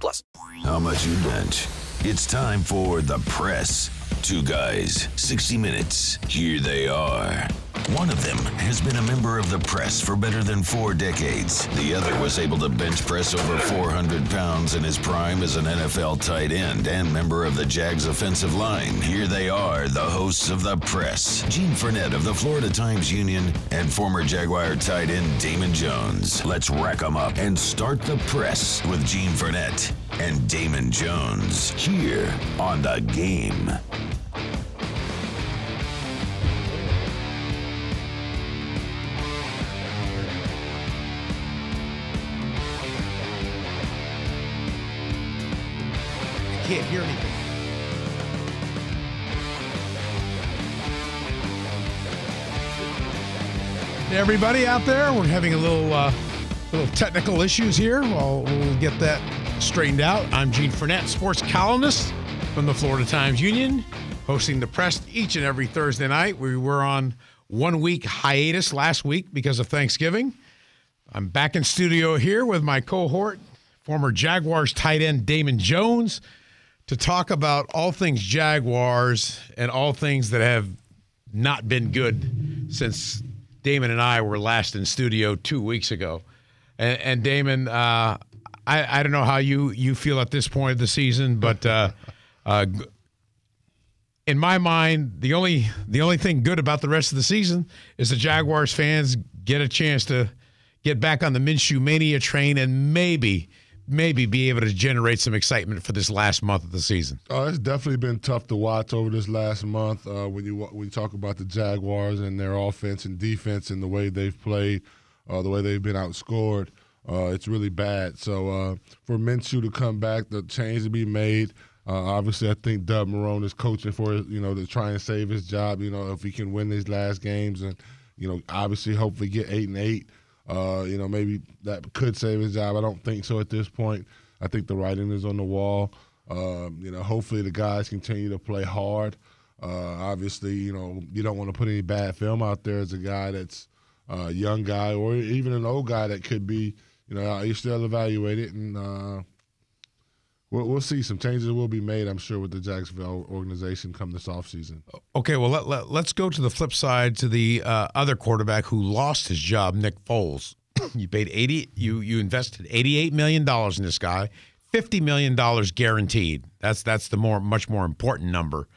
plus. How much you bet? It's time for the press. Two guys, 60 minutes. Here they are. One of them has been a member of the press for better than four decades. The other was able to bench press over 400 pounds in his prime as an NFL tight end and member of the Jags offensive line. Here they are, the hosts of the press. Gene Frenette of the Florida Times Union and former Jaguar tight end Damon Jones. Let's rack them up and start the press with Gene Frenette and Damon Jones here on the game. Can't hear anything. Everybody out there, we're having a little uh, little technical issues here. Well, we'll get that straightened out. I'm Gene Frenette, sports columnist from the Florida Times Union, hosting the press each and every Thursday night. We were on one week hiatus last week because of Thanksgiving. I'm back in studio here with my cohort, former Jaguars tight end Damon Jones, to talk about all things Jaguars and all things that have not been good since Damon and I were last in studio two weeks ago. And, and Damon, uh, I, I don't know how you, you feel at this point of the season, but uh, uh, in my mind, the only the only thing good about the rest of the season is the Jaguars fans get a chance to get back on the Minshew mania train and maybe maybe be able to generate some excitement for this last month of the season. Oh, it's definitely been tough to watch over this last month. Uh, when you when you talk about the Jaguars and their offense and defense and the way they've played, uh, the way they've been outscored, uh, it's really bad. So uh, for Minshew to come back, the change to be made. Uh, obviously, I think Doug Marrone is coaching for you know to try and save his job. You know, if he can win these last games and you know obviously hopefully get eight and eight. Uh, you know, maybe that could save his job. I don't think so at this point. I think the writing is on the wall. Um, you know, hopefully the guys continue to play hard. Uh, obviously, you know, you don't want to put any bad film out there as a guy that's uh, a young guy or even an old guy that could be, you know, you still evaluate it and uh, we'll, we'll see. Some changes will be made, I'm sure, with the Jacksonville organization come this offseason. Okay, well let, let, let's go to the flip side to the uh, other quarterback who lost his job, Nick Foles. you paid 80 you you invested 88 million dollars in this guy. 50 million dollars guaranteed. That's that's the more much more important number.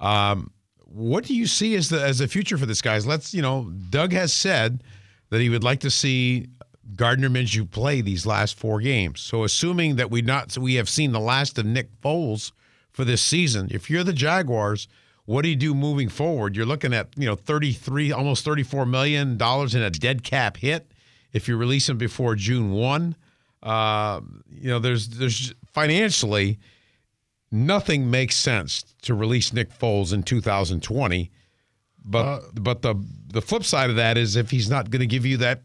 Um, what do you see as the as the future for this guy? Let's you know, Doug has said that he would like to see Gardner Minshew play these last four games. So assuming that we not so we have seen the last of Nick Foles for this season, if you're the Jaguars, what do you do moving forward? You're looking at you know 33, almost 34 million dollars in a dead cap hit if you release him before June one. Uh, you know, there's there's financially nothing makes sense to release Nick Foles in 2020. But Uh, but the the flip side of that is if he's not going to give you that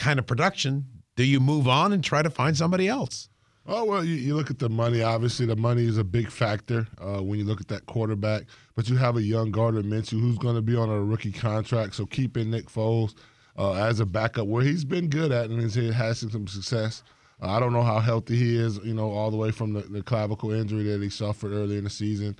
kind of production, do you move on and try to find somebody else? Oh well, you, you look at the money. Obviously, the money is a big factor uh, when you look at that quarterback. But you have a young Gardner Minshew who's going to be on a rookie contract. So keeping Nick Foles uh, as a backup, where he's been good at and he has some success. Uh, I don't know how healthy he is. You know, all the way from the, the clavicle injury that he suffered early in the season.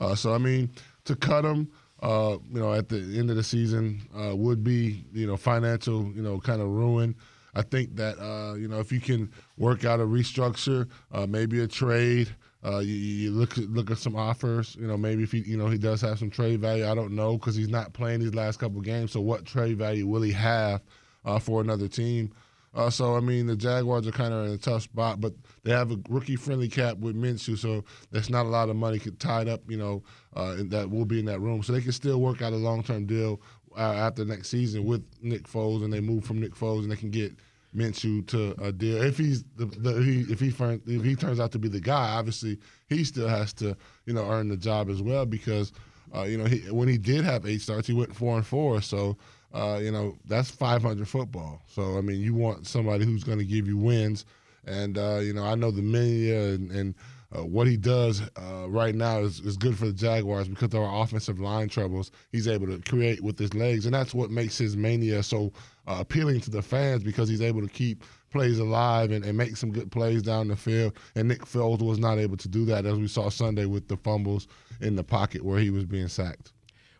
Uh, so I mean, to cut him. Uh, you know, at the end of the season, uh, would be you know financial, you know, kind of ruin. I think that uh, you know if you can work out a restructure, uh, maybe a trade. Uh, you, you look at, look at some offers. You know, maybe if he you know he does have some trade value. I don't know because he's not playing these last couple games. So what trade value will he have uh, for another team? Uh, so I mean, the Jaguars are kind of in a tough spot, but they have a rookie-friendly cap with Minshew, so there's not a lot of money tied up, you know, uh, that will be in that room. So they can still work out a long-term deal uh, after next season with Nick Foles, and they move from Nick Foles, and they can get, Minshew to a deal. If he's the, the he, if he if he turns out to be the guy, obviously he still has to you know earn the job as well because uh, you know he, when he did have eight starts, he went four and four. So uh, you know that's 500 football. So I mean, you want somebody who's going to give you wins. And uh, you know, I know the media and, and uh, what he does uh, right now is, is good for the Jaguars because there are offensive line troubles. He's able to create with his legs, and that's what makes his mania so uh, appealing to the fans because he's able to keep plays alive and, and make some good plays down the field. And Nick Foles was not able to do that, as we saw Sunday with the fumbles in the pocket where he was being sacked.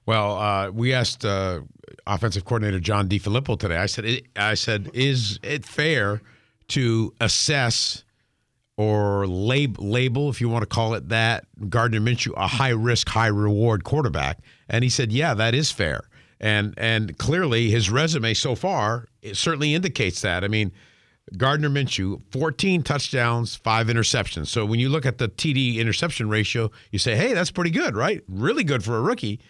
Well, uh, we asked uh, offensive coordinator John DeFilippo today. I said, I said, is it fair to assess? or lab, label, if you want to call it that, Gardner Minshew a high risk, high reward quarterback. And he said, yeah, that is fair. And and clearly his resume so far it certainly indicates that. I mean, Gardner Minshew, 14 touchdowns, five interceptions. So when you look at the TD interception ratio, you say, hey, that's pretty good, right? Really good for a rookie.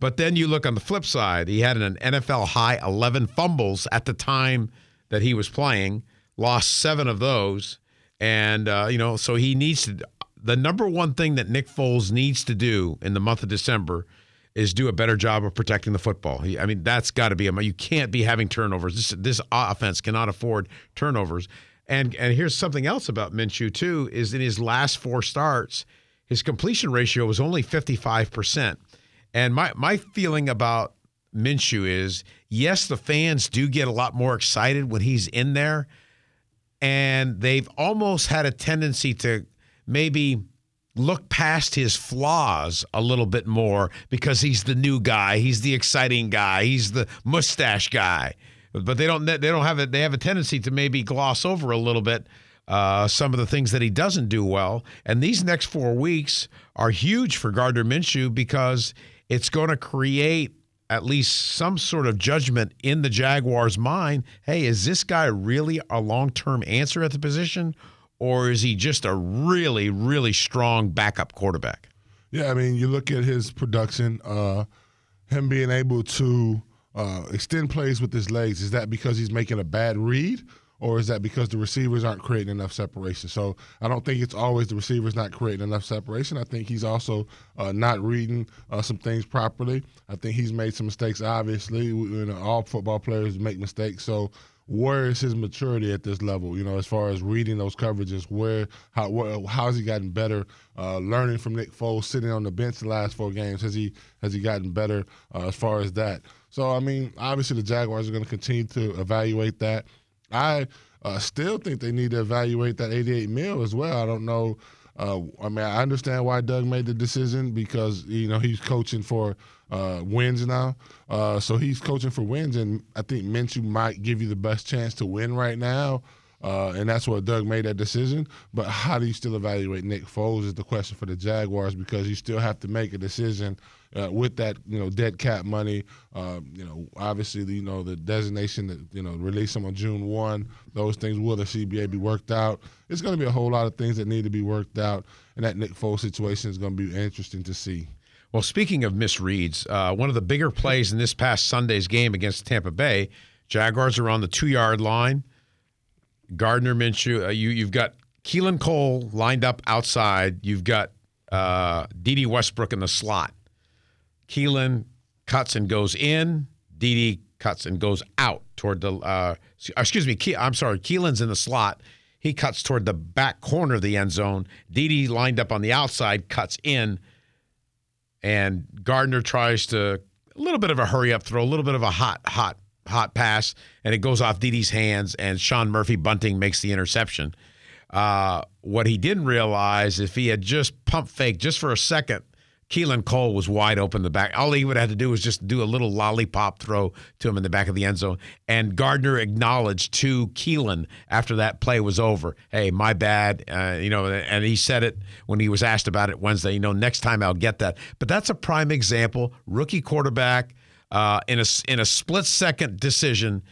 But then you look on the flip side, he had an NFL high 11 fumbles at the time that he was playing, lost seven of those and, uh, you know, so he needs to. The number one thing that Nick Foles needs to do in the month of December is do a better job of protecting the football. He, I mean, that's got to be a. You can't be having turnovers. This this offense cannot afford turnovers. And and here's something else about Minshew too is in his last four starts, his completion ratio was only 55 percent. And my my feeling about Minshew is yes, the fans do get a lot more excited when he's in there and they've almost had a tendency to maybe look past his flaws a little bit more because he's the new guy, he's the exciting guy, he's the mustache guy. But they don't they don't have it they have a tendency to maybe gloss over a little bit uh, some of the things that he doesn't do well. And these next four weeks are huge for Gardner Minshew because it's going to create at least some sort of judgment in the Jaguars' mind. Hey, is this guy really a long term answer at the position, or is he just a really, really strong backup quarterback? Yeah, I mean, you look at his production, uh, him being able to uh, extend plays with his legs. Is that because he's making a bad read? Or is that because the receivers aren't creating enough separation? So I don't think it's always the receivers not creating enough separation. I think he's also uh, not reading uh, some things properly. I think he's made some mistakes. Obviously, you know, all football players make mistakes. So where is his maturity at this level? You know, as far as reading those coverages, where how where, how has he gotten better? Uh, learning from Nick Foles, sitting on the bench the last four games, has he has he gotten better uh, as far as that? So I mean, obviously the Jaguars are going to continue to evaluate that. I uh, still think they need to evaluate that 88 mil as well. I don't know. Uh, I mean, I understand why Doug made the decision because you know he's coaching for uh, wins now. Uh, so he's coaching for wins, and I think Minshew might give you the best chance to win right now. Uh, and that's what Doug made that decision. But how do you still evaluate Nick Foles is the question for the Jaguars because you still have to make a decision uh, with that you know dead cap money. Uh, you know, obviously you know the designation that you know release them on June one. Those things will the CBA be worked out? It's going to be a whole lot of things that need to be worked out, and that Nick Foles situation is going to be interesting to see. Well, speaking of misreads, uh, one of the bigger plays in this past Sunday's game against Tampa Bay, Jaguars are on the two yard line. Gardner Minshew, uh, you you've got Keelan Cole lined up outside. You've got uh, Dede Westbrook in the slot. Keelan cuts and goes in. Dede cuts and goes out toward the. Uh, excuse me. Ke- I'm sorry. Keelan's in the slot. He cuts toward the back corner of the end zone. Dede lined up on the outside, cuts in, and Gardner tries to a little bit of a hurry up throw, a little bit of a hot, hot hot pass, and it goes off Dede's hands, and Sean Murphy Bunting makes the interception. Uh, what he didn't realize, if he had just pump fake just for a second, Keelan Cole was wide open in the back. All he would have to do was just do a little lollipop throw to him in the back of the end zone. And Gardner acknowledged to Keelan after that play was over, "Hey, my bad." Uh, you know, and he said it when he was asked about it Wednesday. You know, next time I'll get that. But that's a prime example. Rookie quarterback uh, in a in a split second decision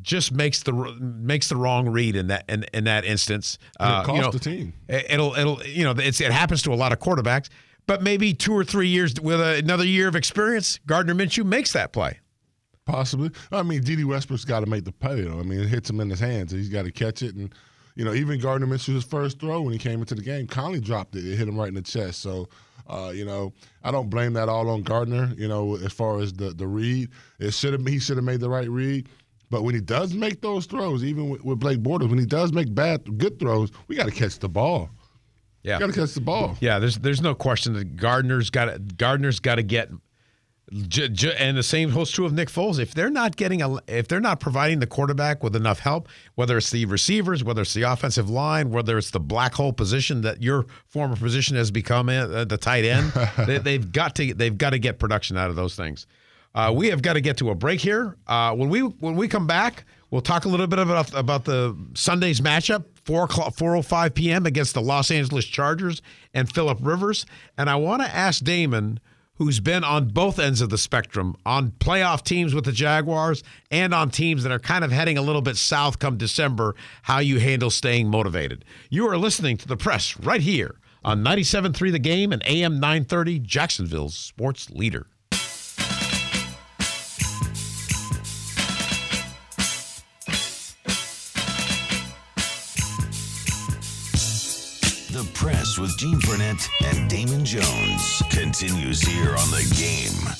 just makes the makes the wrong read in that in, in that instance. Uh, it cost you know, the team. It'll it'll you know it's it happens to a lot of quarterbacks, but maybe two or three years with a, another year of experience, Gardner Minshew makes that play. Possibly. I mean, Dede Westbrook's got to make the play, though. I mean, it hits him in his hands. He's got to catch it. And, you know, even Gardner Minshew's first throw when he came into the game, Conley dropped it. It hit him right in the chest. So, uh, you know, I don't blame that all on Gardner, you know, as far as the, the read. It should have He should have made the right read. But when he does make those throws, even with, with Blake Bortles, when he does make bad, good throws, we got to catch the ball. Yeah, got to catch the ball. Yeah, there's there's no question that Gardner's got Gardner's got to get J- j- and the same holds true of Nick Foles. If they're not getting a, if they're not providing the quarterback with enough help, whether it's the receivers, whether it's the offensive line, whether it's the black hole position that your former position has become, uh, the tight end, they, have got to they've got to get production out of those things. Uh, we have got to get to a break here. Uh, when we when we come back, we'll talk a little bit about about the Sunday's matchup. 4 o'clock, 4.05 p.m. against the Los Angeles Chargers and Philip Rivers. And I want to ask Damon who's been on both ends of the spectrum, on playoff teams with the Jaguars and on teams that are kind of heading a little bit south come December, how you handle staying motivated. You are listening to the press right here on 97.3 The Game and AM 930, Jacksonville's sports leader. The with Gene Frenette and Damon Jones continues here on the game.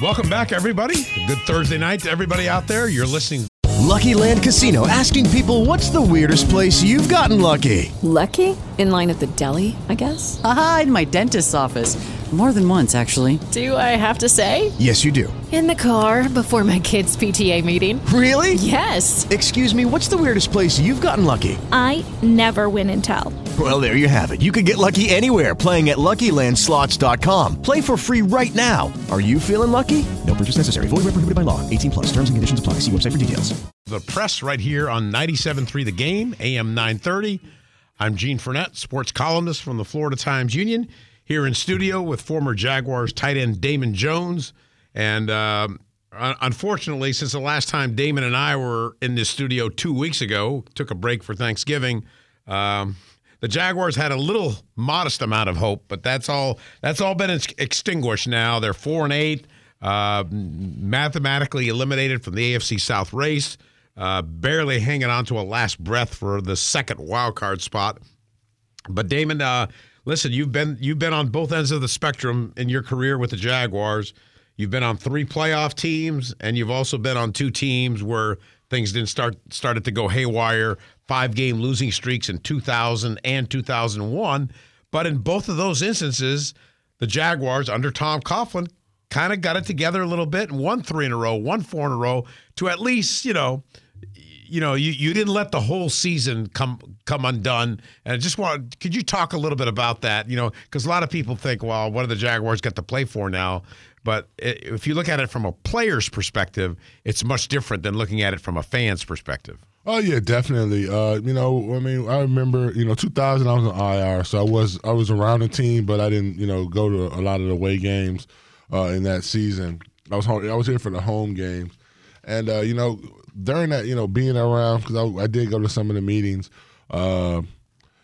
Welcome back, everybody. Good Thursday night to everybody out there. You're listening. Lucky Land Casino asking people what's the weirdest place you've gotten lucky? Lucky? In line at the deli, I guess? Aha, in my dentist's office. More than once, actually. Do I have to say? Yes, you do. In the car before my kids' PTA meeting. Really? Yes. Excuse me, what's the weirdest place you've gotten lucky? I never win and tell. Well, there you have it. You can get lucky anywhere playing at LuckyLandSlots.com. Play for free right now. Are you feeling lucky? No purchase necessary. Void where prohibited by law. 18 plus. Terms and conditions apply. See website for details. The Press right here on 97.3 The Game, AM 930. I'm Gene Frenette, sports columnist from the Florida Times Union here in studio with former Jaguars tight end Damon Jones. And um, unfortunately, since the last time Damon and I were in this studio two weeks ago, took a break for Thanksgiving. Um, the Jaguars had a little modest amount of hope, but that's all. That's all been ex- extinguished now. They're four and eight, uh, mathematically eliminated from the AFC South race, uh, barely hanging on to a last breath for the second wild card spot. But Damon, uh, listen, you've been you've been on both ends of the spectrum in your career with the Jaguars. You've been on three playoff teams, and you've also been on two teams where things didn't start started to go haywire. Five game losing streaks in 2000 and 2001, but in both of those instances, the Jaguars under Tom Coughlin kind of got it together a little bit and won three in a row, won four in a row to at least you know you know, you, you didn't let the whole season come come undone. And I just want, could you talk a little bit about that? You know, because a lot of people think, well, what do the Jaguars get to play for now? But if you look at it from a player's perspective, it's much different than looking at it from a fan's perspective. Oh yeah, definitely. Uh, you know, I mean, I remember, you know, 2000, I was on IR, so I was I was around the team, but I didn't, you know, go to a lot of the away games uh, in that season. I was home, I was here for the home games, and uh, you know, during that, you know, being around because I, I, did go to some of the meetings. Uh,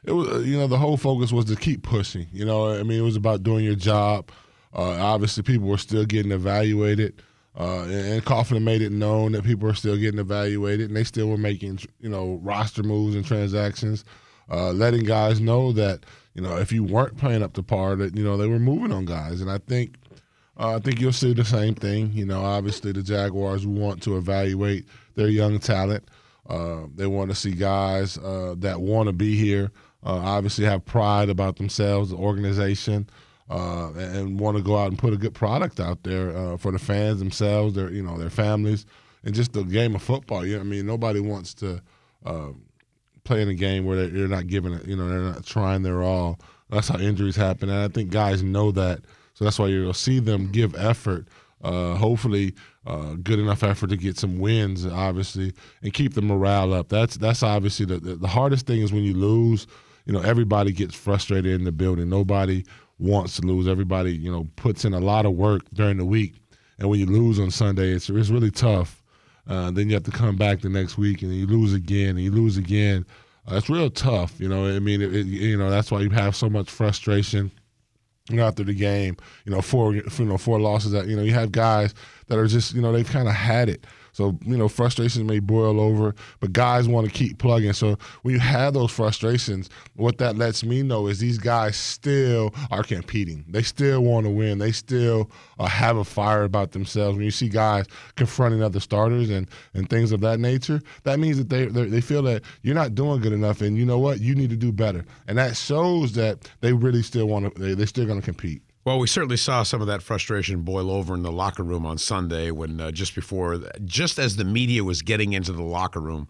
it was, you know, the whole focus was to keep pushing. You know, I mean, it was about doing your job. Uh, obviously, people were still getting evaluated, uh, and, and Coughlin made it known that people are still getting evaluated, and they still were making, you know, roster moves and transactions, uh, letting guys know that, you know, if you weren't playing up to par, that you know they were moving on guys, and I think. Uh, I think you'll see the same thing. You know, obviously the Jaguars want to evaluate their young talent. Uh, they want to see guys uh, that want to be here. Uh, obviously, have pride about themselves, the organization, uh, and, want to go out and put a good product out there uh, for the fans themselves, their you know their families, and just the game of football. You know, I mean, nobody wants to um, play in a game where they're, they're not giving it. You know, they're not trying their all. That's how injuries happen, and I think guys know that. So that's why you'll see them give effort. Uh, hopefully, uh, good enough effort to get some wins, obviously, and keep the morale up. That's that's obviously the, the, the hardest thing is when you lose. You know, everybody gets frustrated in the building. Nobody wants to lose. Everybody, you know, puts in a lot of work during the week, and when you lose on Sunday, it's it's really tough. Uh, then you have to come back the next week, and you lose again, and you lose again. Uh, it's real tough. You know, I mean, it, it, you know, that's why you have so much frustration you know, after the game, you know, four, you know, four losses that, you know, you have guys that are just, you know, they've kind of had it. So, you know, frustrations may boil over, but guys want to keep plugging. So when you have those frustrations, what that lets me know is these guys still are competing. They still want to win. They still uh, have a fire about themselves. When you see guys confronting other starters and, and things of that nature, that means that they they feel that you're not doing good enough, and you know what, you need to do better, and that shows that they really still want to. They, they're still going to compete. Well, we certainly saw some of that frustration boil over in the locker room on Sunday when uh, just before, just as the media was getting into the locker room,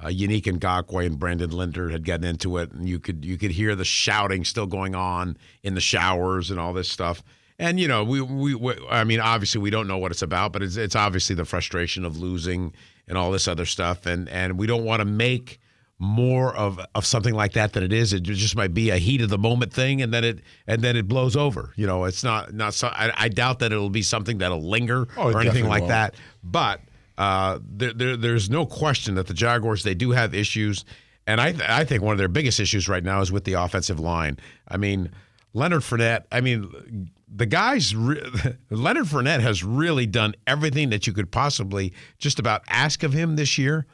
uh, Yannick Ngakoue and Brandon Linder had gotten into it, and you could you could hear the shouting still going on in the showers and all this stuff. And you know, we, we, we I mean, obviously we don't know what it's about, but it's it's obviously the frustration of losing and all this other stuff, and and we don't want to make more of of something like that than it is. It just might be a heat of the moment thing, and then it and then it blows over. You know, it's not not. So, I, I doubt that it'll be something that'll linger Oh, or anything like won't. that. But uh, there, there there's no question that the Jaguars they do have issues, and I th- I think one of their biggest issues right now is with the offensive line. I mean, Leonard Fournette. I mean. The guys, re- Leonard Fournette has really done everything that you could possibly just about ask of him this year.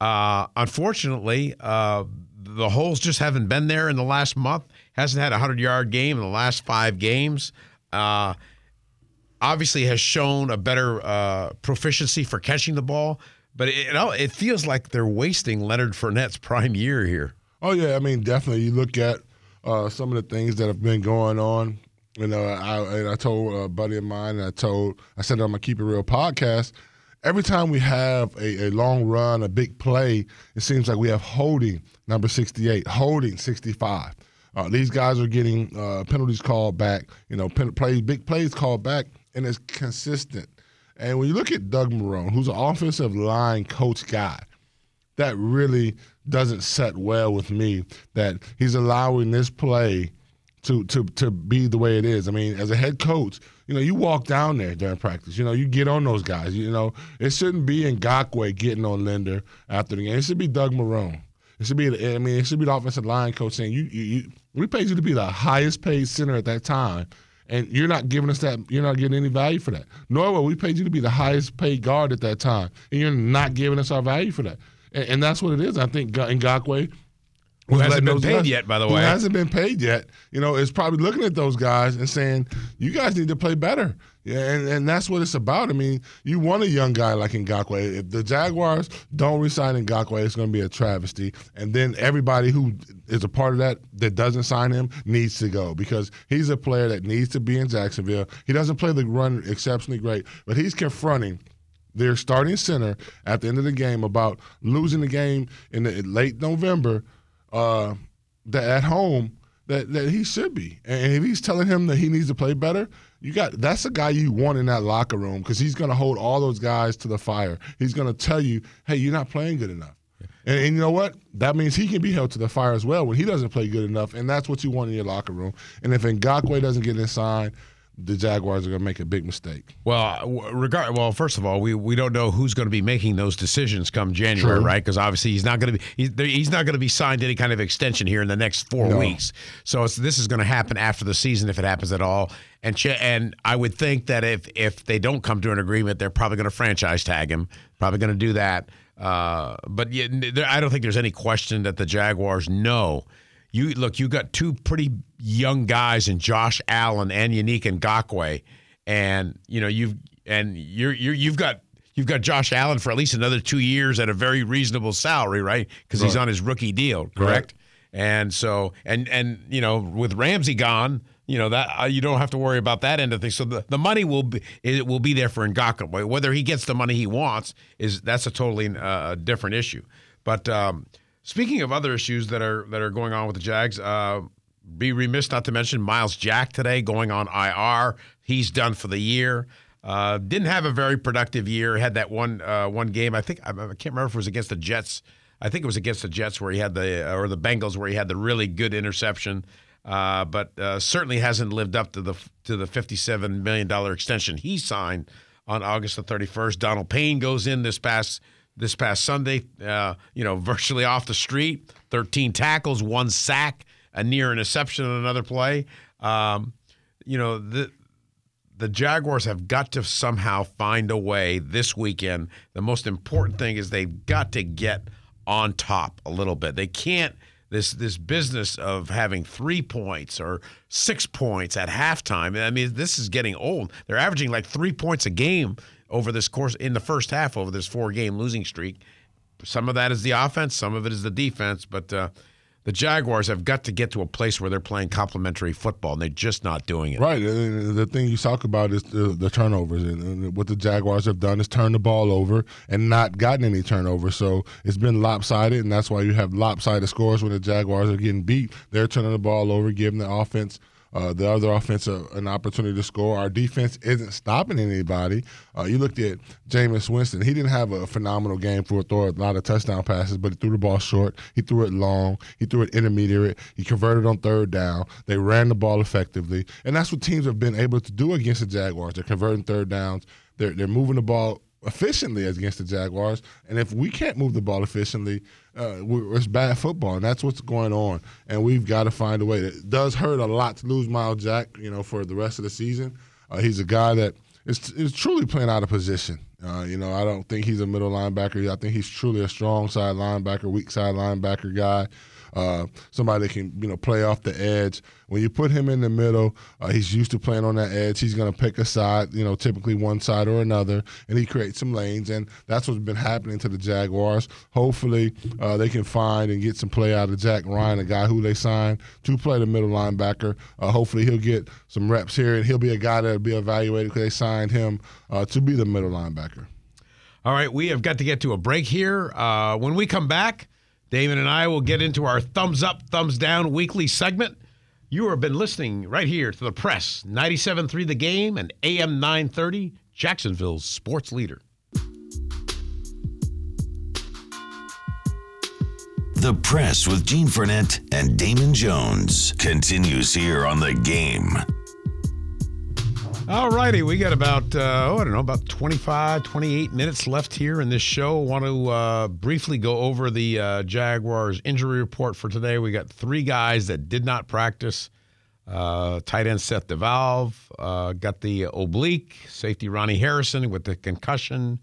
Uh, unfortunately, uh, the holes just haven't been there in the last month. Hasn't had a hundred yard game in the last five games. Uh, obviously, has shown a better uh, proficiency for catching the ball, but it, it feels like they're wasting Leonard Fournette's prime year here. Oh yeah, I mean definitely. You look at uh, some of the things that have been going on. Know, I and I told a buddy of mine, and I told I said on my Keep It Real podcast. Every time we have a, a long run, a big play, it seems like we have holding number sixty-eight, holding sixty-five. Uh, these guys are getting uh, penalties called back. You know, pen, big plays called back, and it's consistent. And when you look at Doug Marrone, who's an offensive line coach guy, that really doesn't set well with me that he's allowing this play to to to be the way it is. I mean, as a head coach, you know, you walk down there during practice. You know, you get on those guys. You know, it shouldn't be Ngakoue getting on Linder after the game. It should be Doug Marrone. It should be. I mean, it should be the offensive line coach saying, "You, you, you we paid you to be the highest paid center at that time." And you're not giving us that. You're not getting any value for that. Nor will we paid you to be the highest paid guard at that time, and you're not giving us our value for that. And, and that's what it is. I think Ga- Ngakoue Who hasn't been paid guys- yet, by the way. who hasn't been paid yet. You know, is probably looking at those guys and saying, "You guys need to play better." Yeah, and, and that's what it's about. I mean, you want a young guy like Ngakoue. If the Jaguars don't resign Ngakoue, it's going to be a travesty. And then everybody who is a part of that that doesn't sign him needs to go because he's a player that needs to be in Jacksonville. He doesn't play the run exceptionally great, but he's confronting their starting center at the end of the game about losing the game in the late November uh, that at home that, that he should be. And if he's telling him that he needs to play better, you got that's a guy you want in that locker room because he's going to hold all those guys to the fire. He's going to tell you, hey, you're not playing good enough. And, and you know what? That means he can be held to the fire as well when he doesn't play good enough. And that's what you want in your locker room. And if Ngakoue doesn't get inside, the Jaguars are going to make a big mistake. Well, regard. Well, first of all, we, we don't know who's going to be making those decisions come January, True. right? Because obviously he's not going to be he's, he's not going to be signed any kind of extension here in the next four No. weeks. So it's, this is going to happen after the season if it happens at all. And Ch- and I would think that if if they don't come to an agreement, they're probably going to franchise tag him. Probably going to do that. Uh, but yeah, there, I don't think there's any question that the Jaguars know. You look, you got two pretty young guys and Josh Allen and Yannick Ngakoue, and you know you've and you're you're you've got you've got Josh Allen for at least another two years at a very reasonable salary, right? Because he's on his rookie deal, correct? Correct. And so and and you know with Ramsey gone, you know that uh, you don't have to worry about that end of things. So the, the money will be it will be there for Ngakoue. Whether he gets the money he wants is that's a totally uh, different issue. But um, speaking of other issues that are that are going on with the Jags, uh, be remiss not to mention Myles Jack today going on IR. He's done for the year. Uh, didn't have a very productive year. Had that one uh, one game. I think I, can't remember if it was against the Jets. I think it was against the Jets where he had the or the Bengals where he had the really good interception. Uh, but uh, certainly hasn't lived up to the to the fifty seven million dollar extension he signed on August the thirty first. Donald Payne goes in this past this past Sunday. Uh, you know, virtually off the street, thirteen tackles, one sack, a near interception on another play. Um, you know, the the Jaguars have got to somehow find a way this weekend. The most important thing is they've got to get on top a little bit. They can't this this business of having three points or six points at halftime. I mean, this is getting old. They're averaging like three points a game over this course in the first half over this four game losing streak. Some of that is the offense, some of it is the defense, but uh, the Jaguars have got to get to a place where they're playing complementary football, and they're just not doing it. Right. The thing you talk about is the, the turnovers. And what the Jaguars have done is turn the ball over and not gotten any turnovers. So it's been lopsided, and that's why you have lopsided scores when the Jaguars are getting beat. They're turning the ball over, giving the offense uh, the other offense uh, an opportunity to score. Our defense isn't stopping anybody. Uh, you looked at Jameis Winston. He didn't have a phenomenal game for a throw a lot of touchdown passes, but he threw the ball short. He threw it long. He threw it intermediate. He converted on third down. They ran the ball effectively, and that's what teams have been able to do against the Jaguars. They're converting third downs. They're they're moving the ball efficiently against the Jaguars. And if we can't move the ball efficiently, uh, it's bad football, and that's what's going on. And we've got to find a way. It does hurt a lot to lose Myles Jack, you know, for the rest of the season. Uh, he's a guy that is, is truly playing out of position. Uh, you know, I don't think he's a middle linebacker. I think he's truly a strong side linebacker, weak side linebacker guy uh, somebody that can you know play off the edge. When you put him in the middle, uh, he's used to playing on that edge. He's going to pick a side, you know, typically one side or another, and he creates some lanes. And that's what's been happening to the Jaguars. Hopefully, uh, they can find and get some play out of Jake Ryan, a guy who they signed to play the middle linebacker. Uh, hopefully, he'll get some reps here, and he'll be a guy that'll be evaluated because they signed him uh, to be the middle linebacker. All right, we have got to get to a break here. Uh, when we come back. Damon and I will get into our thumbs up, thumbs down weekly segment. You have been listening right here to the press, 97.3 The Game and AM 930, Jacksonville's sports leader. The Press with Gene Frenette and Damon Jones continues here on The Game. All righty, we got about, uh, oh, I don't know, about 25, 28 minutes left here in this show. I want to uh, briefly go over the uh, Jaguars injury report for today. We got three guys that did not practice. Uh, tight end Seth DeValve uh, got the oblique. Safety Ronnie Harrison with the concussion.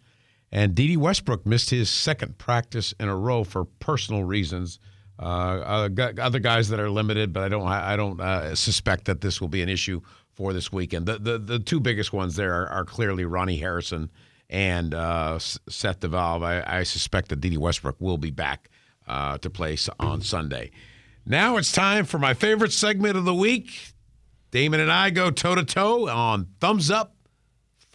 And Dede Westbrook missed his second practice in a row for personal reasons. Uh, other guys that are limited, but I don't I don't suspect that this will be an issue for this weekend. The the, the two biggest ones there are, are clearly Ronnie Harrison and uh, Seth DeValve. I, I, suspect that Dede Westbrook will be back uh, to play on Sunday. Now it's time for my favorite segment of the week. Damon and I go toe to toe on Thumbs Up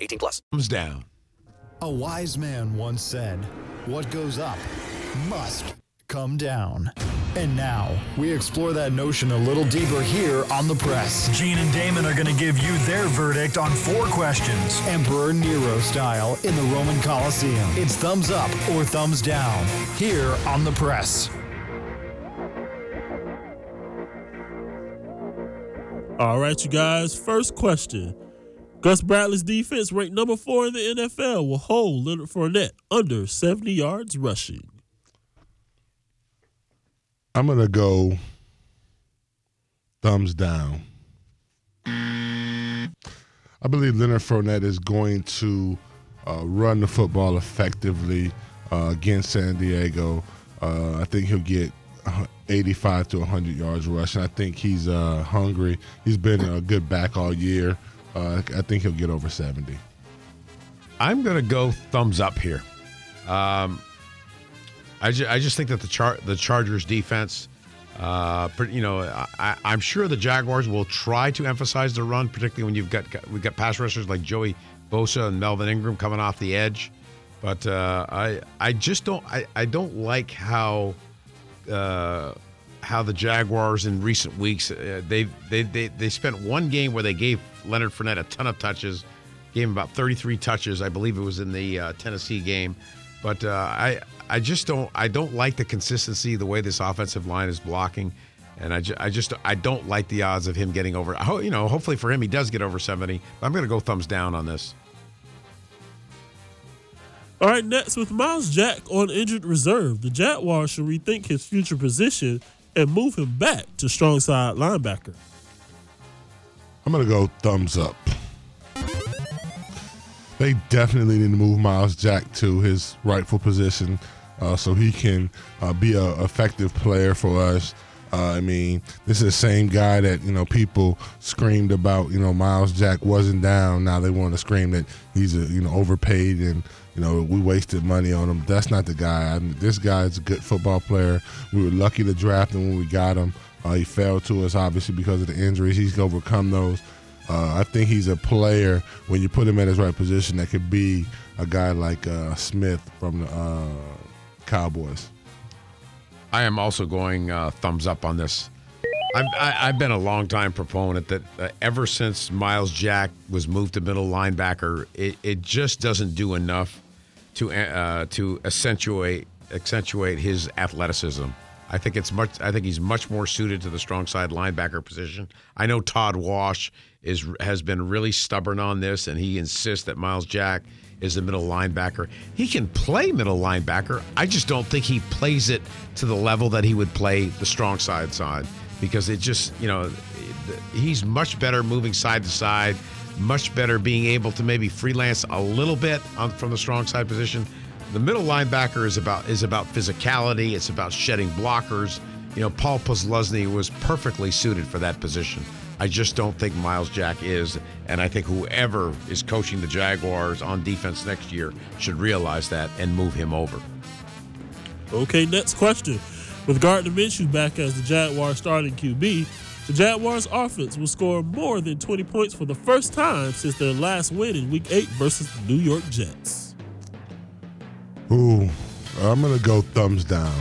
18 plus. Comes down. A wise man once said, what goes up must come down. And now, we explore that notion a little deeper here on The Press. Gene and Damon are going to give you their verdict on four questions. Emperor Nero style in the Roman Colosseum. It's thumbs up or thumbs down here on The Press. All right, you guys. First question. Gus Bradley's defense ranked number four in the NFL will hold Leonard Fournette under 70 yards rushing. I'm gonna go thumbs down. I believe Leonard Fournette is going to uh, run the football effectively uh, against San Diego. Uh, I think he'll get 85 to 100 yards rushing. I think he's uh, hungry. He's been a good back all year. Uh, I think he'll get over 70. I'm going to go thumbs up here. Um, I, ju- I just think that the char- the Chargers defense, uh, you know, I, am sure the Jaguars will try to emphasize the run, particularly when you've got we've got pass rushers like Joey Bosa and Melvin Ingram coming off the edge. But uh, I I just don't I, I don't like how uh, how the Jaguars in recent weeks uh, they, they they they spent one game where they gave Leonard Fournette a ton of touches, gave him about 33 touches. I believe it was in the uh, Tennessee game, but uh, I I just don't I don't like the consistency the way this offensive line is blocking. And I, ju- I just I don't like the odds of him getting over. Ho- You know, hopefully for him he does get over 70. But I'm going to go thumbs down on this. All right, next with Myles Jack on injured reserve, the Jaguars should rethink his future position and move him back to strong side linebacker. I'm gonna go thumbs up. They definitely need to move Myles Jack to his rightful position, uh, so he can uh, be an effective player for us. Uh, I mean, this is the same guy that you know people screamed about. You know, Myles Jack wasn't down. Now they want to scream that he's a you know overpaid and you know we wasted money on him. That's not the guy. I mean, this guy is a good football player. We were lucky to draft him when we got him. Uh, he fell to us obviously because of the injuries. He's going to overcome those. Uh, I think he's a player when you put him in his right position that could be a guy like uh, Smith from the uh, Cowboys. I am also going uh, thumbs up on this. I've, I, I've been a long time proponent that uh, ever since Myles Jack was moved to middle linebacker, it, it just doesn't do enough to uh, to accentuate accentuate his athleticism. I think it's much. I think he's much more suited to the strong side linebacker position. I know Todd Wash is has been really stubborn on this, and he insists that Myles Jack is the middle linebacker. He can play middle linebacker. I just don't think he plays it to the level that he would play the strong side side because it just you know he's much better moving side to side, much better being able to maybe freelance a little bit on, from the strong side position. The middle linebacker is about is about physicality. It's about shedding blockers. You know, Paul Posluszny was perfectly suited for that position. I just don't think Myles Jack is, and I think whoever is coaching the Jaguars on defense next year should realize that and move him over. Okay, next question. With Gardner Minshew back as the Jaguars starting QB, the Jaguars offense will score more than 20 points for the first time since their last win in Week 8 versus the New York Jets. Ooh, I'm gonna go thumbs down.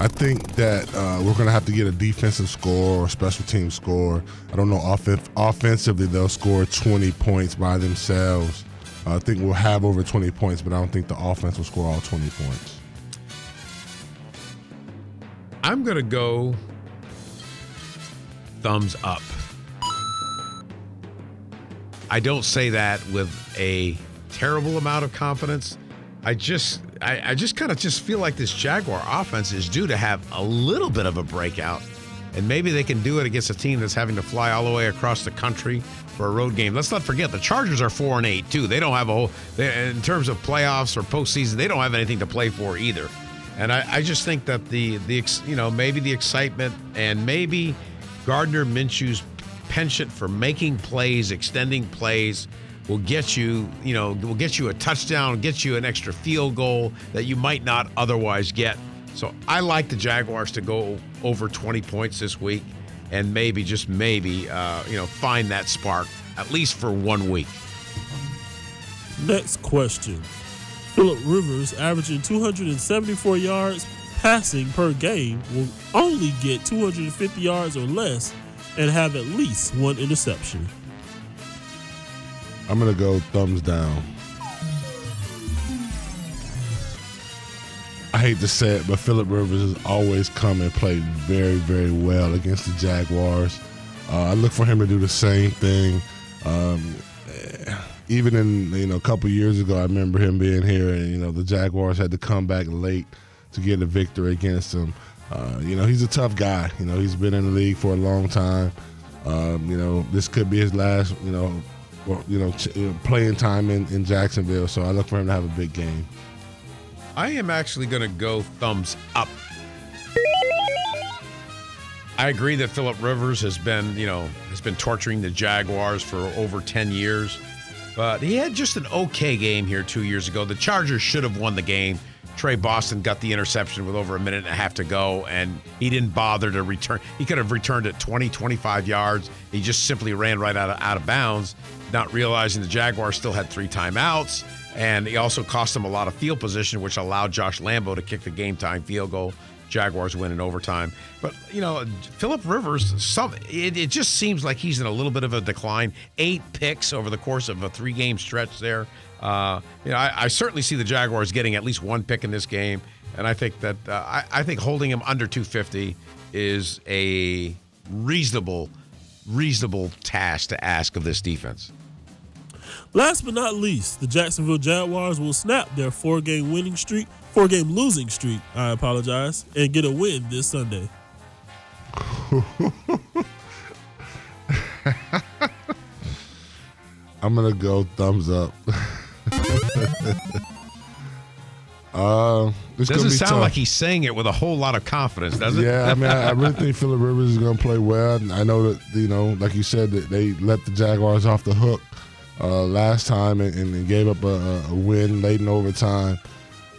I think that uh, we're gonna have to get a defensive score or special team score. I don't know. Off- offensively, they'll score 20 points by themselves. Uh, I think we'll have over 20 points, but I don't think the offense will score all 20 points. I'm going to go thumbs up. I don't say that with a terrible amount of confidence. I just I, I just kind of just feel like this Jaguar offense is due to have a little bit of a breakout. And maybe they can do it against a team that's having to fly all the way across the country for a road game. Let's not forget the Chargers are four and eight too. They don't have a whole they, in terms of playoffs or postseason. They don't have anything to play for either. And I, I just think that the the you know maybe the excitement and maybe Gardner Minshew's penchant for making plays, extending plays, will get you you know will get you a touchdown, get you an extra field goal that you might not otherwise get. So I like the Jaguars to go over 20 points this week, and maybe just maybe uh, you know find that spark at least for one week. Next question. Philip Rivers, averaging 274 yards passing per game, will only get 250 yards or less and have at least one interception. I'm gonna go thumbs down. I hate to say it, but Philip Rivers has always come and played very, very well against the Jaguars. Uh, I look for him to do the same thing. Um, even in you know a couple years ago, I remember him being here, and you know the Jaguars had to come back late to get a victory against him. Uh, you know he's a tough guy. You know he's been in the league for a long time. Um, you know this could be his last you know you know ch- playing time in, in Jacksonville. So I look for him to have a big game. I am actually going to go thumbs up. I agree that Philip Rivers has been, you know, has been torturing the Jaguars for over 10 years. But he had just an okay game here 2 years ago. The Chargers should have won the game. Tre Boston got the interception with over a minute and a half to go, and he didn't bother to return. He could have returned it 20, 25 yards. He just simply ran right out of, out of bounds, not realizing the Jaguars still had three timeouts. And he also cost them a lot of field position, which allowed Josh Lambo to kick the game time field goal. Jaguars win in overtime. But you know, Philip Rivers, some it, it, just seems like he's in a little bit of a decline. Eight picks over the course of a three-game stretch there. Uh, you know, I, I, certainly see the Jaguars getting at least one pick in this game, and I think that uh, I, I think holding him under 250 is a reasonable, reasonable task to ask of this defense. Last but not least, the Jacksonville Jaguars will snap their four-game winning streak, four-game losing streak. I apologize, and get a win this Sunday. I'm gonna go thumbs up. uh, doesn't sound tough. like he's saying it with a whole lot of confidence, does it? Yeah, I mean, I, I really think Philip Rivers is going to play well. I know that you know, like you said, that they let the Jaguars off the hook uh, last time and, and, gave up a, a, win late in overtime.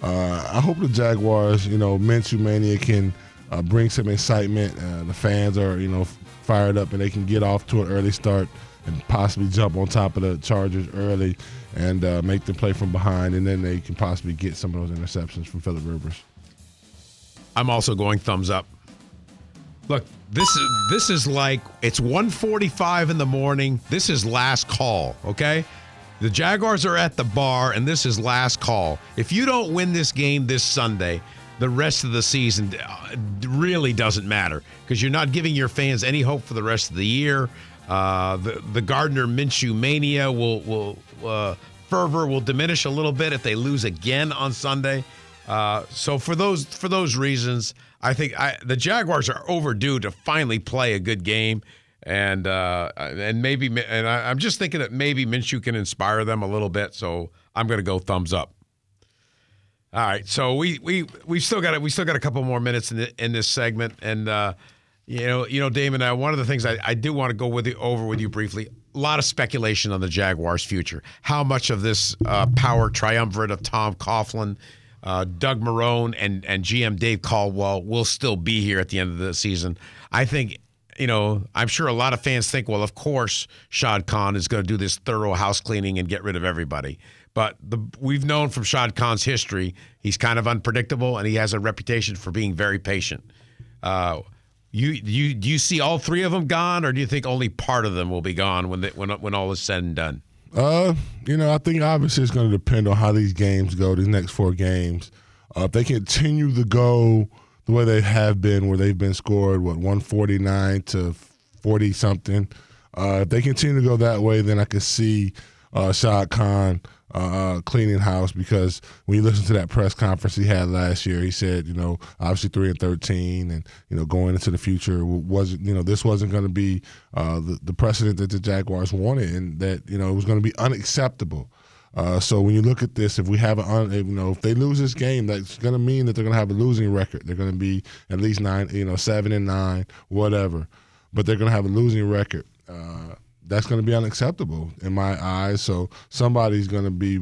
Uh, I hope the Jaguars, you know, Minshew Mania can uh, bring some excitement. Uh, the fans are, you know, fired up and they can get off to an early start and possibly jump on top of the Chargers early and uh, make them play from behind, and then they can possibly get some of those interceptions from Philip Rivers. I'm also going thumbs up. Look, this is this is like it's 1:45 in the morning. This is last call, okay? The Jaguars are at the bar and this is last call. If you don't win this game this Sunday, the rest of the season uh, really doesn't matter because you're not giving your fans any hope for the rest of the year. Uh, the the Gardner Minshew mania will will uh, fervor will diminish a little bit if they lose again on Sunday. Uh, so for those for those reasons, I think I, the Jaguars are overdue to finally play a good game, and uh, and maybe and I, am just thinking that maybe Minshew can inspire them a little bit. So I'm going to go thumbs up. All right, so we we we still got we still got a couple more minutes in the, in this segment, and uh, you know you know Damon, uh, one of the things I, I do want to go with you over with you briefly. A lot of speculation on the Jaguars' future. How much of this uh, power triumvirate of Tom Coughlin uh, Doug Marrone and and GM Dave Caldwell will still be here at the end of the season. I think you know, I'm sure a lot of fans think, well, of course, Shad Khan is going to do this thorough house cleaning and get rid of everybody. But the, we've known from Shad Khan's history, he's kind of unpredictable and he has a reputation for being very patient. Uh, you you do you see all three of them gone, or do you think only part of them will be gone when they, when when all is said and done? Uh, you know, I think obviously it's going to depend on how these games go. These next four games, uh, if they continue to go the way they have been, where they've been scored what one forty nine to forty something. Uh, if they continue to go that way, then I could see uh, Shad Khan uh, uh, cleaning house because when you listen to that press conference he had last year, he said, you know, obviously three and thirteen, and you know, going into the future wasn't, you know, this wasn't going to be uh, the, the precedent that the Jaguars wanted, and that you know it was going to be unacceptable. Uh, so when you look at this, if we have an, you know, if they lose this game, that's going to mean that they're going to have a losing record. They're going to be at least nine, you know, seven and nine, whatever. But they're going to have a losing record. Uh, that's going to be unacceptable in my eyes. So somebody's going to be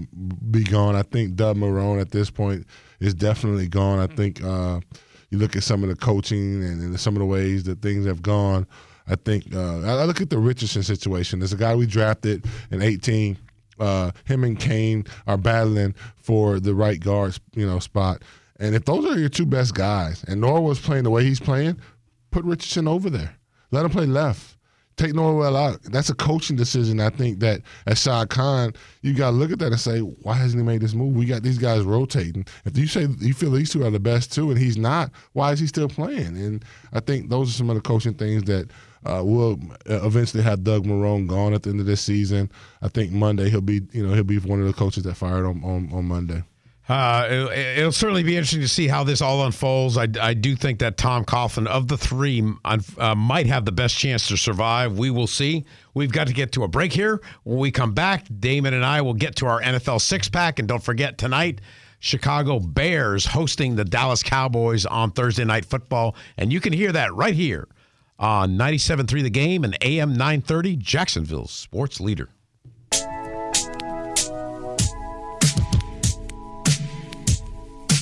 be gone. I think Doug Marrone at this point is definitely gone. I think uh, you look at some of the coaching and, and, some of the ways that things have gone. I think uh, I look at the Richardson situation. There's a guy we drafted in 18. Uh, him and Cann are battling for the right guard, you know, spot. And if those are your two best guys, and Norwell's playing the way he's playing, put Richardson over there. Let him play left take Norwell out. That's a coaching decision. I think that at Shad Khan, you got to look at that and say, why hasn't he made this move? We got these guys rotating. If you say you feel these two are the best two and he's not, why is he still playing? And I think those are some of the coaching things that uh, will uh, eventually have Doug Marrone gone at the end of this season. I think Monday he'll be, you know, he'll be one of the coaches that fired on on, on Monday. Uh, it, will certainly be interesting to see how this all unfolds. I, I do think that Tom Coughlin, of the three, uh, might have the best chance to survive. We will see. We've got to get to a break here. When we come back, Damon and I will get to our NFL six pack. And don't forget, tonight, Chicago Bears hosting the Dallas Cowboys on Thursday Night Football. And you can hear that right here on 97.3 The Game and AM 930, Jacksonville's sports leader.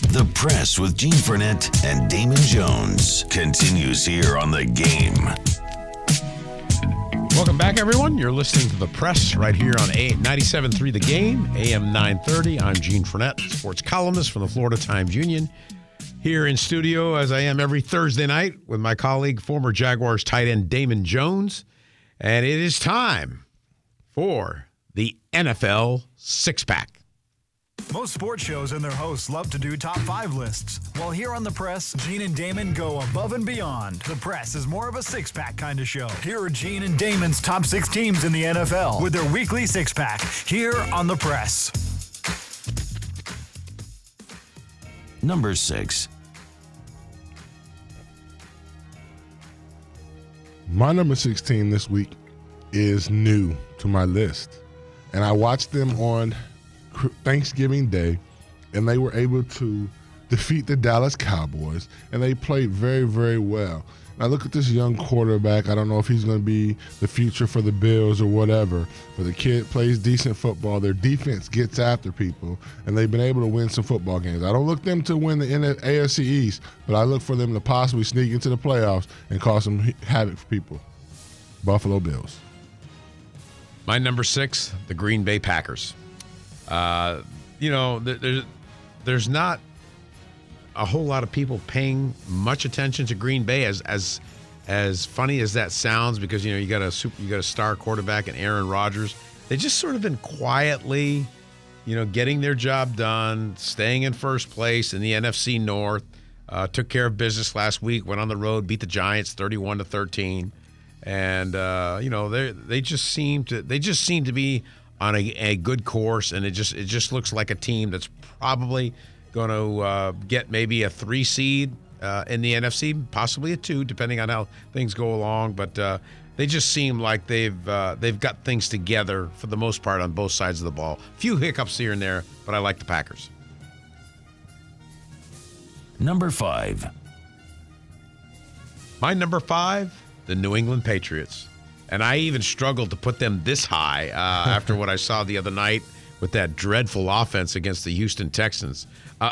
The Press with Gene Frenette and Damon Jones continues here on the game. Welcome back, everyone. You're listening to the press right here on A 97.3 The Game, AM 930. I'm Gene Frenette, sports columnist from the Florida Times Union. Here in studio, as I am every Thursday night, with my colleague, former Jaguars tight end Damon Jones. And it is time for the NFL Six Pack. Most sports shows and their hosts love to do top five lists. While here on The Press, Gene and Damon go above and beyond. The Press is more of a six pack kind of show. Here are Gene and Damon's top six teams in the NFL with their weekly six pack here on The Press. Number six. My number 16 this week is new to my list. And I watched them on Thanksgiving Day, and they were able to defeat the Dallas Cowboys, and they played very, very well. Now look at this young quarterback. I don't know if he's going to be the future for the Bills or whatever, but the kid plays decent football. Their defense gets after people, and they've been able to win some football games. I don't look them to win the AFC East, but I look for them to possibly sneak into the playoffs and cause some havoc for people. Buffalo Bills. My number six, the Green Bay Packers. Uh, you know, there's there's not a whole lot of people paying much attention to Green Bay as as as funny as that sounds because you know you got a super you got a star quarterback and Aaron Rodgers. They just sort of been quietly, you know, getting their job done, staying in first place in the NFC North. Uh, took care of business last week. Went on the road, beat the Giants thirty-one to thirteen, and uh, you know they they just seem to they just seem to be on a, a good course, and it just it just looks like a team that's probably going to uh, get maybe a three seed uh, in the NFC, possibly a two, depending on how things go along. But uh, they just seem like they've uh, they've got things together for the most part on both sides of the ball. A Few hiccups here and there, but I like the Packers. Number five. My number five, the New England Patriots. And I even struggled to put them this high uh, after what I saw the other night with that dreadful offense against the Houston Texans.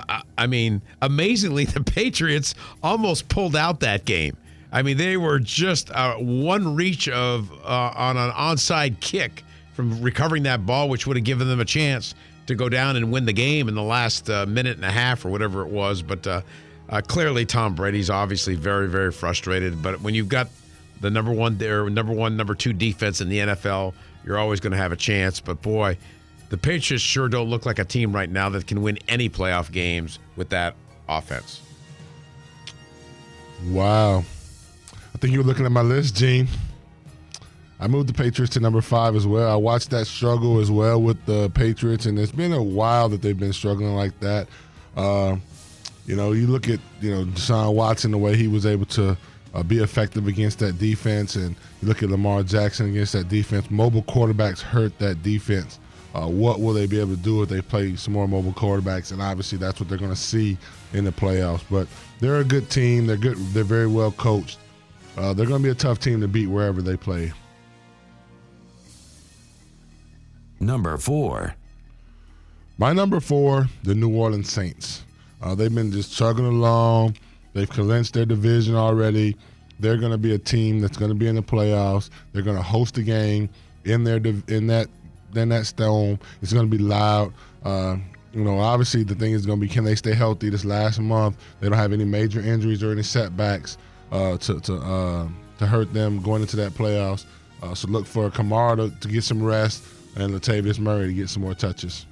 I, I mean, amazingly, the Patriots almost pulled out that game. I mean, they were just uh, one reach of uh, on an onside kick from recovering that ball, which would have given them a chance to go down and win the game in the last uh, minute and a half or whatever it was. But uh, uh, clearly, Tom Brady's obviously very, very frustrated. But when you've got the number one there, number one, number two defense in the NFL, you're always going to have a chance. But boy, the Patriots sure don't look like a team right now that can win any playoff games with that offense. Wow. I think you were looking at my list, Gene. I moved the Patriots to number five as well. I watched that struggle as well with the Patriots, and it's been a while that they've been struggling like that. Uh, you know, you look at you know Deshaun Watson, the way he was able to uh, be effective against that defense, and you look at Lamar Jackson against that defense. Mobile quarterbacks hurt that defense. Uh, what will they be able to do if they play some more mobile quarterbacks? And obviously, that's what they're going to see in the playoffs. But they're a good team. They're good. They're very well coached. Uh, they're going to be a tough team to beat wherever they play. Number four. My number four, the New Orleans Saints. Uh, they've been just chugging along. They've clinched their division already. They're going to be a team that's going to be in the playoffs. They're going to host a game in their in that in that stone. It's going to be loud. Uh, you know, obviously the thing is going to be can they stay healthy this last month? They don't have any major injuries or any setbacks uh, to to uh, to hurt them going into that playoffs. Uh, so look for Kamara to, to get some rest and Latavius Murray to get some more touches.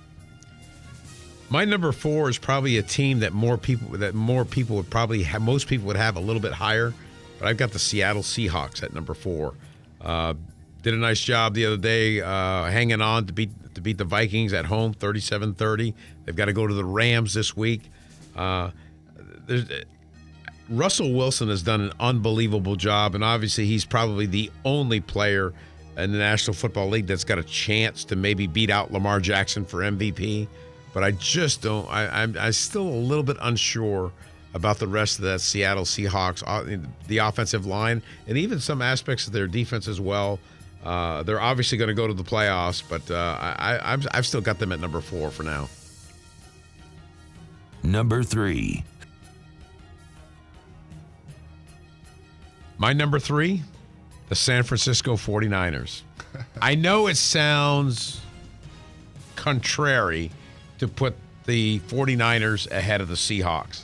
My number four is probably a team that more people that more people would probably have, most people would have a little bit higher, but I've got the Seattle Seahawks at number four. Uh, did a nice job the other day uh, hanging on to beat to beat the Vikings at home 37-30. They've got to go to the Rams this week. Uh, Russell Wilson has done an unbelievable job, and obviously he's probably the only player in the National Football League that's got a chance to maybe beat out Lamar Jackson for MVP but I just don't. I, I'm I still a little bit unsure about the rest of that Seattle Seahawks, uh, the offensive line, and even some aspects of their defense as well. Uh, they're obviously going to go to the playoffs, but uh, I, I've, I've still got them at number four for now. number three. My number three, the San Francisco 49ers. I know it sounds contrary to put the 49ers ahead of the Seahawks.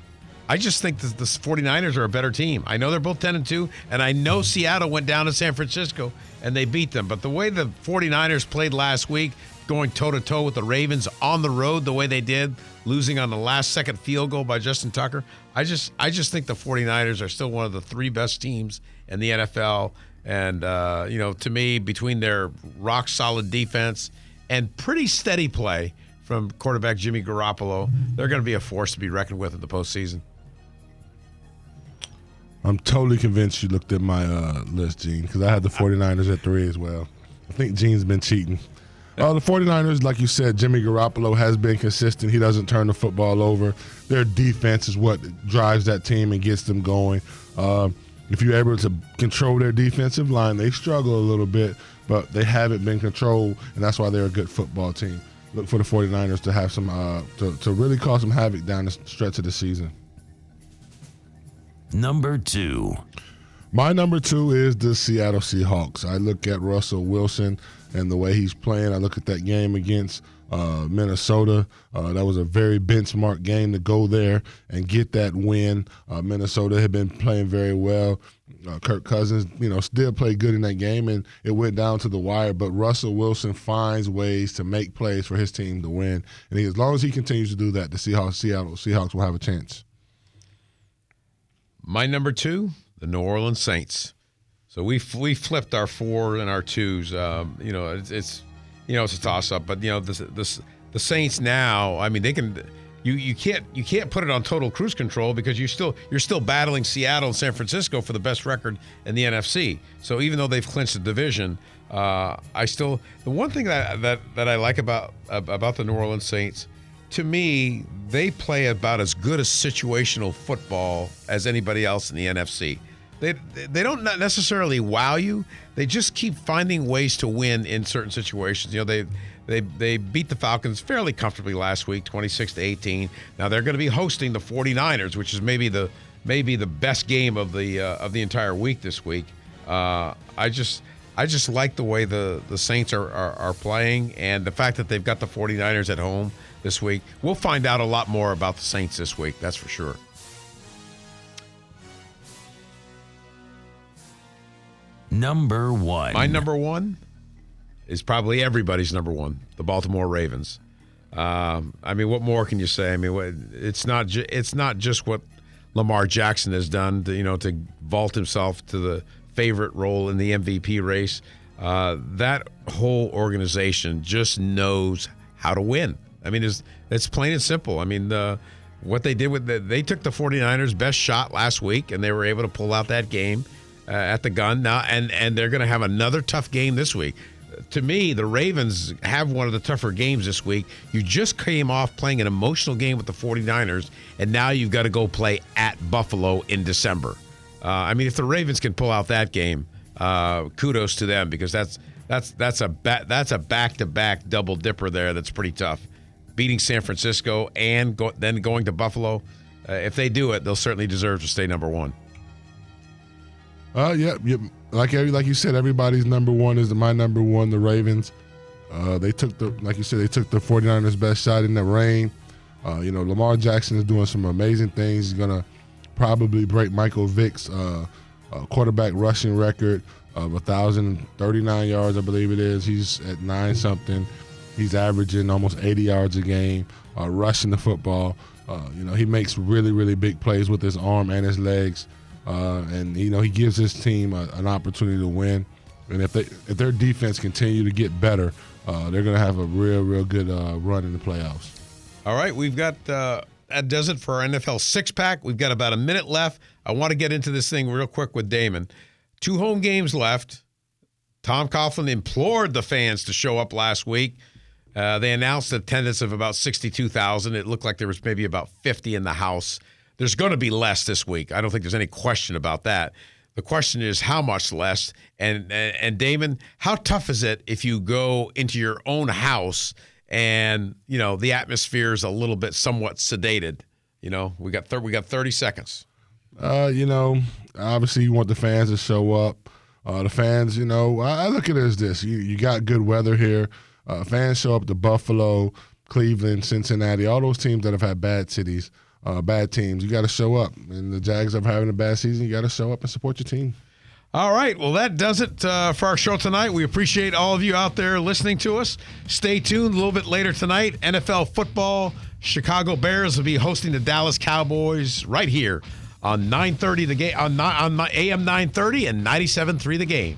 I just think that the 49ers are a better team. I know they're both 10 and 2, and I know Seattle went down to San Francisco and they beat them. But the way the 49ers played last week, going toe to toe with the Ravens on the road the way they did, losing on the last second field goal by Justin Tucker, I just I just think the 49ers are still one of the three best teams in the NFL. And uh, you know, to me, between their rock solid defense and pretty steady play from quarterback Jimmy Garoppolo, they're going to be a force to be reckoned with in the postseason. I'm totally convinced you looked at my uh, list, Gene, because I had the 49ers at three as well. I think Gene's been cheating. Uh, the 49ers, like you said, Jimmy Garoppolo has been consistent. He doesn't turn the football over. Their defense is what drives that team and gets them going. Uh, if you're able to control their defensive line, they struggle a little bit, but they haven't been controlled, and that's why they're a good football team. Look for the 49ers to have some, uh, to, to really cause some havoc down the stretch of the season. Number two. My number two is the Seattle Seahawks. I look at Russell Wilson and the way he's playing. I look at that game against uh, Minnesota. Uh, that was a very benchmark game to go there and get that win. Uh, Minnesota had been playing very well. Uh, Kirk Cousins, you know, still played good in that game, and it went down to the wire. But Russell Wilson finds ways to make plays for his team to win, and he, as long as he continues to do that, the Seahawks, Seattle Seahawks will have a chance. My number two, the New Orleans Saints. So we we flipped our four and our twos. Um, you know, it's, it's you know it's a toss up, but you know the, the the Saints now. I mean, they can. You, you can't you can't put it on total cruise control because you're still you're still battling Seattle and San Francisco for the best record in the NFC. So even though they've clinched the division, uh, I still the one thing that that that I like about about the New Orleans Saints to me, they play about as good a situational football as anybody else in the NFC. They they don't necessarily wow you. They just keep finding ways to win in certain situations. You know, they they they beat the Falcons fairly comfortably last week, 26 to 18. Now they're going to be hosting the 49ers, which is maybe the maybe the best game of the uh, of the entire week this week. Uh, I just I just like the way the the Saints are, are are playing and the fact that they've got the 49ers at home this week. We'll find out a lot more about the Saints this week, that's for sure. Number one. My number one is probably everybody's number one, the Baltimore Ravens. Um, I mean, what more can you say? I mean, it's not ju- it's not just what Lamar Jackson has done to you know to vault himself to the favorite role in the MVP race. Uh, that whole organization just knows how to win. I mean, it's, it's plain and simple. I mean, the, what they did with the, they took the 49ers best shot last week and they were able to pull out that game uh, at the gun now and and they're going to have another tough game this week. To me, the Ravens have one of the tougher games this week. You just came off playing an emotional game with the 49ers and now you've got to go play at Buffalo in December. Uh, I mean, if the Ravens can pull out that game, uh, kudos to them because that's that's that's a ba- that's a back-to-back double dipper there. That's pretty tough beating San Francisco and go, then going to Buffalo. Uh, if they do it, they'll certainly deserve to stay number one. Uh, yeah, yeah. Like like you said, everybody's number one is my number one, the Ravens. Uh, they took the like you said, they took the 49ers best shot in the rain. Uh, you know, Lamar Jackson is doing some amazing things. He's gonna probably break Michael Vick's uh, uh quarterback rushing record of 1,039 yards, I believe it is. He's at nine something. He's averaging almost 80 yards a game, uh, rushing the football. Uh, you know, he makes really, really big plays with his arm and his legs, uh, and you know he gives his team a, an opportunity to win. And if they if their defense continue to get better, uh, they're going to have a real, real good uh, run in the playoffs. All right, we've got uh, that does it for our NFL six pack. We've got about a minute left. I want to get into this thing real quick with Damon. Two home games left. Tom Coughlin implored the fans to show up last week. Uh, they announced attendance of about 62,000. It looked like there was maybe about 50 in the house. There's going to be less this week. I don't think there's any question about that. The question is how much less. And, and and Damon, how tough is it if you go into your own house and you know the atmosphere is a little bit somewhat sedated? You know, we got thir- we got 30 seconds. Uh, you know, obviously you want the fans to show up. Uh, the fans, you know, I, I look at it as this: you, you got good weather here. Uh, fans show up to Buffalo, Cleveland, Cincinnati, all those teams that have had bad cities, uh, bad teams. You got to show up. And the Jags are having a bad season. You got to show up and support your team. All right. Well, that does it uh, for our show tonight. We appreciate all of you out there listening to us. Stay tuned. A little bit later tonight, NFL football. Chicago Bears will be hosting the Dallas Cowboys right here on 9:30 the game on, on AM 9:30 and 97.3 the game.